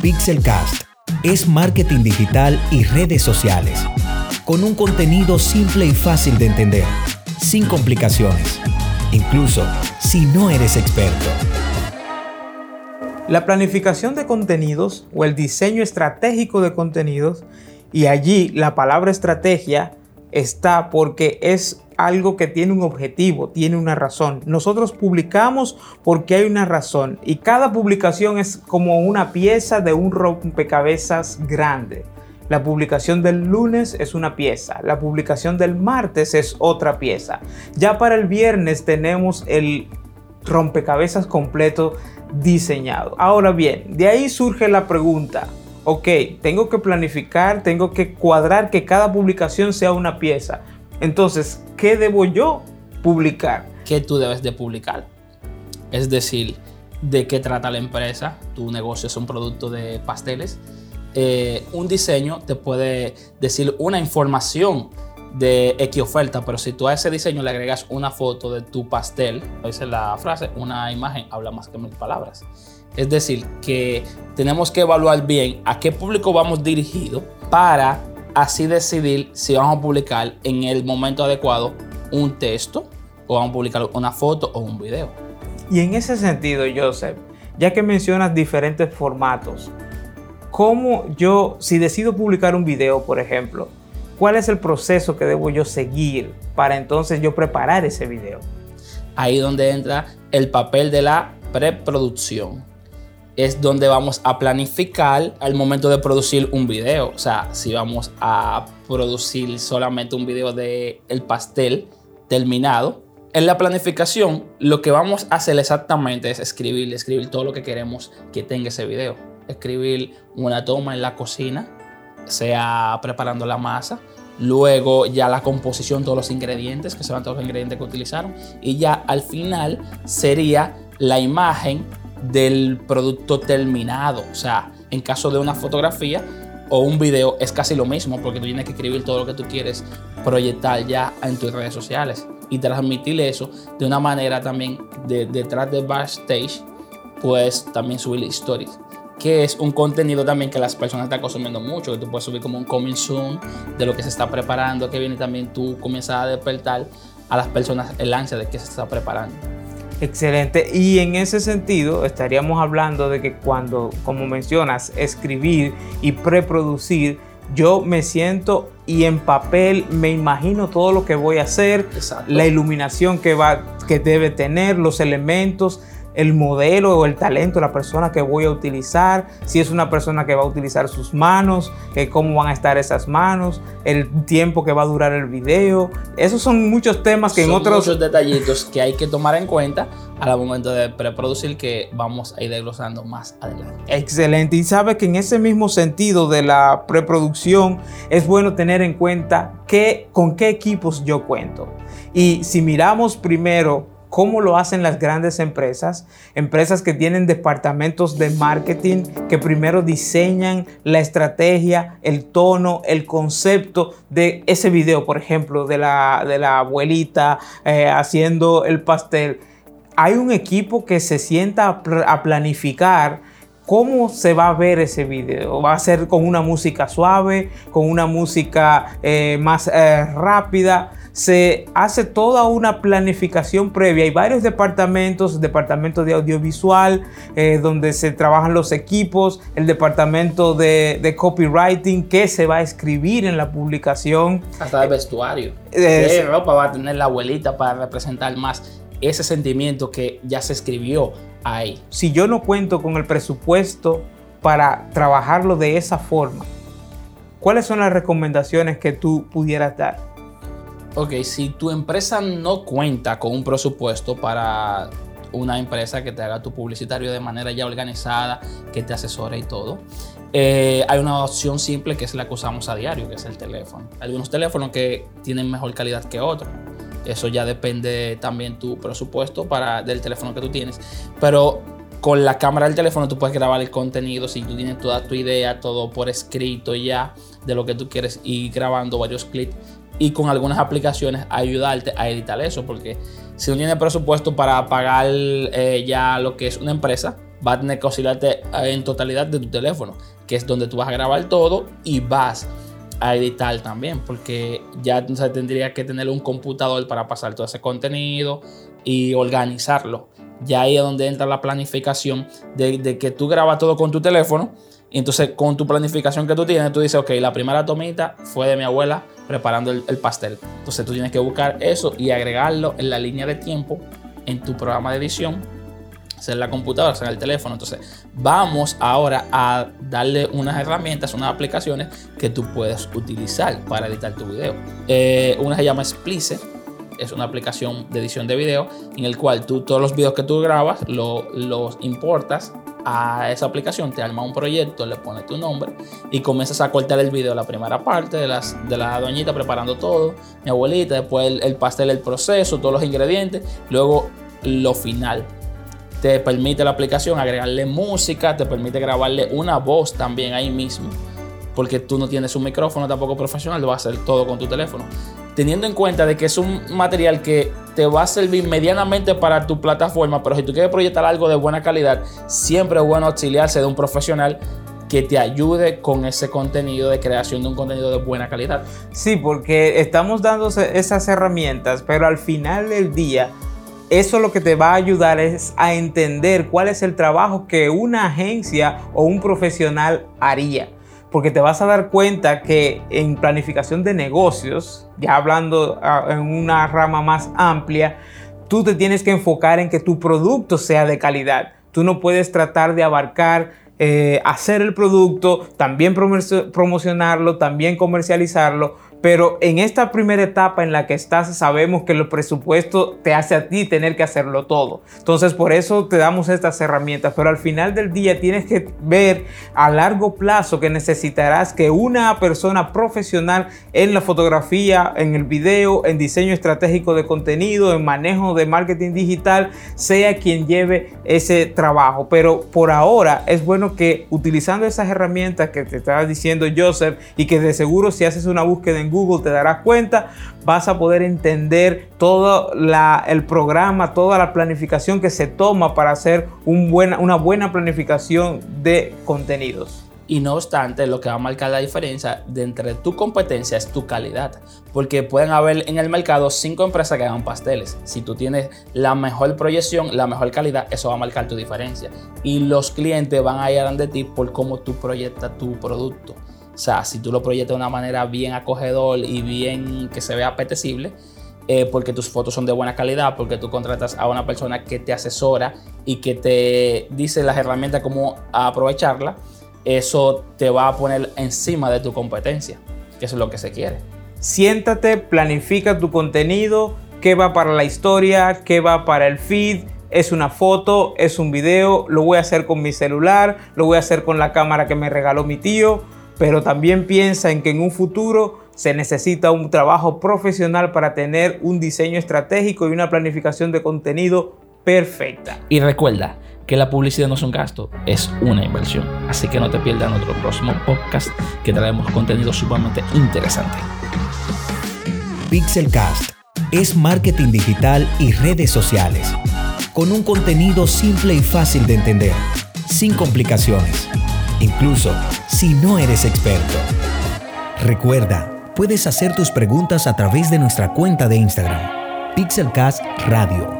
Pixelcast es marketing digital y redes sociales, con un contenido simple y fácil de entender, sin complicaciones, incluso si no eres experto. La planificación de contenidos o el diseño estratégico de contenidos, y allí la palabra estrategia está porque es algo que tiene un objetivo, tiene una razón. Nosotros publicamos porque hay una razón y cada publicación es como una pieza de un rompecabezas grande. La publicación del lunes es una pieza, la publicación del martes es otra pieza. Ya para el viernes tenemos el rompecabezas completo diseñado. Ahora bien, de ahí surge la pregunta, ok, tengo que planificar, tengo que cuadrar que cada publicación sea una pieza. Entonces, ¿qué debo yo publicar? ¿Qué tú debes de publicar? Es decir, de qué trata la empresa, tu negocio es un producto de pasteles. Eh, un diseño te puede decir una información de X oferta, pero si tú a ese diseño le agregas una foto de tu pastel, dice la frase, una imagen habla más que mil palabras. Es decir, que tenemos que evaluar bien a qué público vamos dirigido para así decidir si vamos a publicar en el momento adecuado un texto o vamos a publicar una foto o un video. Y en ese sentido, Joseph, ya que mencionas diferentes formatos, ¿cómo yo, si decido publicar un video, por ejemplo, cuál es el proceso que debo yo seguir para entonces yo preparar ese video? Ahí donde entra el papel de la preproducción es donde vamos a planificar al momento de producir un video. O sea, si vamos a producir solamente un video de el pastel terminado, en la planificación lo que vamos a hacer exactamente es escribir, escribir todo lo que queremos que tenga ese video. Escribir una toma en la cocina, sea preparando la masa, luego ya la composición, todos los ingredientes, que se van todos los ingredientes que utilizaron, y ya al final sería la imagen del producto terminado. O sea, en caso de una fotografía o un video es casi lo mismo porque tú tienes que escribir todo lo que tú quieres proyectar ya en tus redes sociales y transmitir eso de una manera también de, detrás de backstage, pues también subir stories que es un contenido también que las personas están consumiendo mucho, que tú puedes subir como un coming soon de lo que se está preparando, que viene también tú comienzas a despertar a las personas el ansia de que se está preparando. Excelente. Y en ese sentido estaríamos hablando de que cuando, como mencionas, escribir y preproducir, yo me siento y en papel me imagino todo lo que voy a hacer, la iluminación que, va, que debe tener, los elementos el modelo o el talento, la persona que voy a utilizar, si es una persona que va a utilizar sus manos, eh, cómo van a estar esas manos, el tiempo que va a durar el video. Esos son muchos temas que en otros... Muchos detallitos que hay que tomar en cuenta al momento de preproducir que vamos a ir desglosando más adelante. Excelente. Y sabe que en ese mismo sentido de la preproducción es bueno tener en cuenta que, con qué equipos yo cuento. Y si miramos primero cómo lo hacen las grandes empresas, empresas que tienen departamentos de marketing que primero diseñan la estrategia, el tono, el concepto de ese video, por ejemplo, de la, de la abuelita eh, haciendo el pastel. Hay un equipo que se sienta a, planificar cómo se va a ver ese video. Va a ser con una música suave, con una música eh, más eh, rápida se hace toda una planificación previa. Hay varios departamentos, departamento de audiovisual, eh, donde se trabajan los equipos, el departamento de, copywriting, que se va a escribir en la publicación. Hasta el vestuario. ¿Qué ropa va a tener la abuelita para representar más ese sentimiento que ya se escribió ahí? Si yo no cuento con el presupuesto para trabajarlo de esa forma, ¿cuáles son las recomendaciones que tú pudieras dar? Ok, si tu empresa no cuenta con un presupuesto para una empresa que te haga tu publicitario de manera ya organizada, que te asesore y todo, eh, hay una opción simple que es la que usamos a diario, que es el teléfono. Algunos teléfonos que tienen mejor calidad que otros. Eso ya depende también tu presupuesto para, del teléfono que tú tienes. Pero con la cámara del teléfono tú puedes grabar el contenido si tú tienes toda tu idea, todo por escrito ya de lo que tú quieres y grabando varios clips y con algunas aplicaciones ayudarte a editar eso, porque si no tienes presupuesto para pagar eh, ya lo que es una empresa, va a tener que oscilarte en totalidad de tu teléfono, que es donde tú vas a grabar todo y vas a editar también, porque ya entonces tendría que tener un computador para pasar todo ese contenido y organizarlo. Ya ahí es donde entra la planificación de, que tú grabas todo con tu teléfono. Y entonces con tu planificación que tú tienes, tú dices, ok, la primera tomita fue de mi abuela preparando el, el pastel. Entonces tú tienes que buscar eso y agregarlo en la línea de tiempo en tu programa de edición sea en la computadora, sea en el teléfono. Entonces, vamos ahora a darle unas herramientas, unas aplicaciones que tú puedes utilizar para editar tu video. Eh, una se llama Splice, es una aplicación de edición de video en el cual tú todos los videos que tú grabas los importas a esa aplicación, te arma un proyecto, le pones tu nombre y comienzas a cortar el video, la primera parte de, las, de la doñita preparando todo, mi abuelita, después el, el pastel, el proceso, todos los ingredientes, luego lo final te permite la aplicación agregarle música, te permite grabarle una voz también ahí mismo. Porque tú no tienes un micrófono tampoco profesional, lo vas a hacer todo con tu teléfono. Teniendo en cuenta de que es un material que te va a servir medianamente para tu plataforma, pero si tú quieres proyectar algo de buena calidad, siempre es bueno auxiliarse de un profesional que te ayude con ese contenido de creación de un contenido de buena calidad. Sí, porque estamos dando esas herramientas, pero al final del día eso lo que te va a ayudar es a entender cuál es el trabajo que una agencia o un profesional haría. Porque te vas a dar cuenta que en planificación de negocios, ya hablando ah, en una rama más amplia, tú te tienes que enfocar en que tu producto sea de calidad. Tú no puedes tratar de abarcar eh, hacer el producto, también promocionarlo, también comercializarlo, pero en esta primera etapa en la que estás, sabemos que el presupuesto te hace a ti tener que hacerlo todo. Entonces, por eso te damos estas herramientas. Pero al final del día tienes que ver a largo plazo que necesitarás que una persona profesional en la fotografía, en el video, en diseño estratégico de contenido, en manejo de marketing digital, sea quien lleve ese trabajo. Pero por ahora es bueno que utilizando esas herramientas que te estaba diciendo Joseph y que de seguro si haces una búsqueda en Google te darás cuenta, vas a poder entender todo el programa, toda la planificación que se toma para hacer una buena planificación de contenidos. Y no obstante, lo que va a marcar la diferencia entre tu competencia es tu calidad. Porque pueden haber en el mercado cinco empresas que hagan pasteles. Si tú tienes la mejor proyección, la mejor calidad, eso va a marcar tu diferencia. Y los clientes van a ir de ti por cómo tú proyectas tu producto. O sea, si tú lo proyectas de una manera bien acogedor y bien que se vea apetecible, eh, porque tus fotos son de buena calidad, porque tú contratas a una persona que te asesora y que te dice las herramientas cómo aprovecharla, eso te va a poner encima de tu competencia, que eso es lo que se quiere. Siéntate, planifica tu contenido, qué va para la historia, qué va para el feed, es una foto, es un video, lo voy a hacer con mi celular, lo voy a hacer con la cámara que me regaló mi tío pero también piensa en que en un futuro se necesita un trabajo profesional para tener un diseño estratégico y una planificación de contenido perfecta. Y recuerda que la publicidad no es un gasto, es una inversión. Así que no te pierdas nuestro próximo podcast que traemos contenido sumamente interesante. Pixelcast es marketing digital y redes sociales, con un contenido simple y fácil de entender, sin complicaciones incluso si no eres experto. Recuerda, puedes hacer tus preguntas a través de nuestra cuenta de Instagram, Pixelcast Radio.